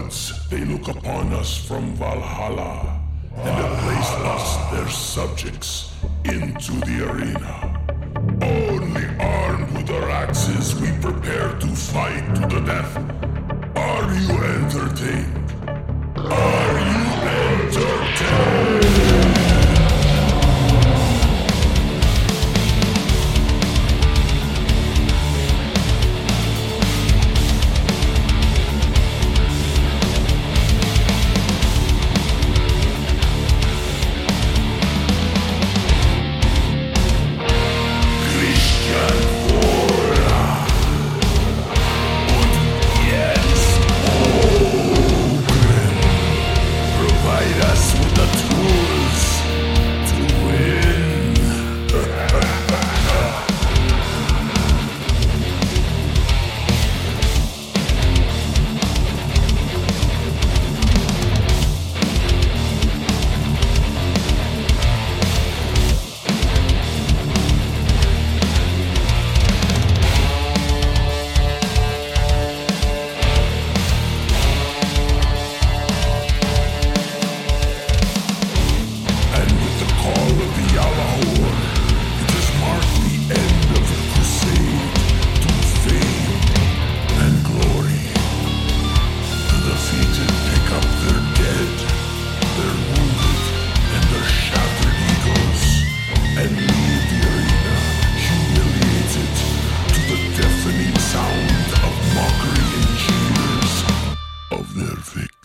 gods, they look upon us from Valhalla and have placed us, their subjects, into the arena. Only armed with our axes, we prepare to fight to the death. Are you entertained? Perfect.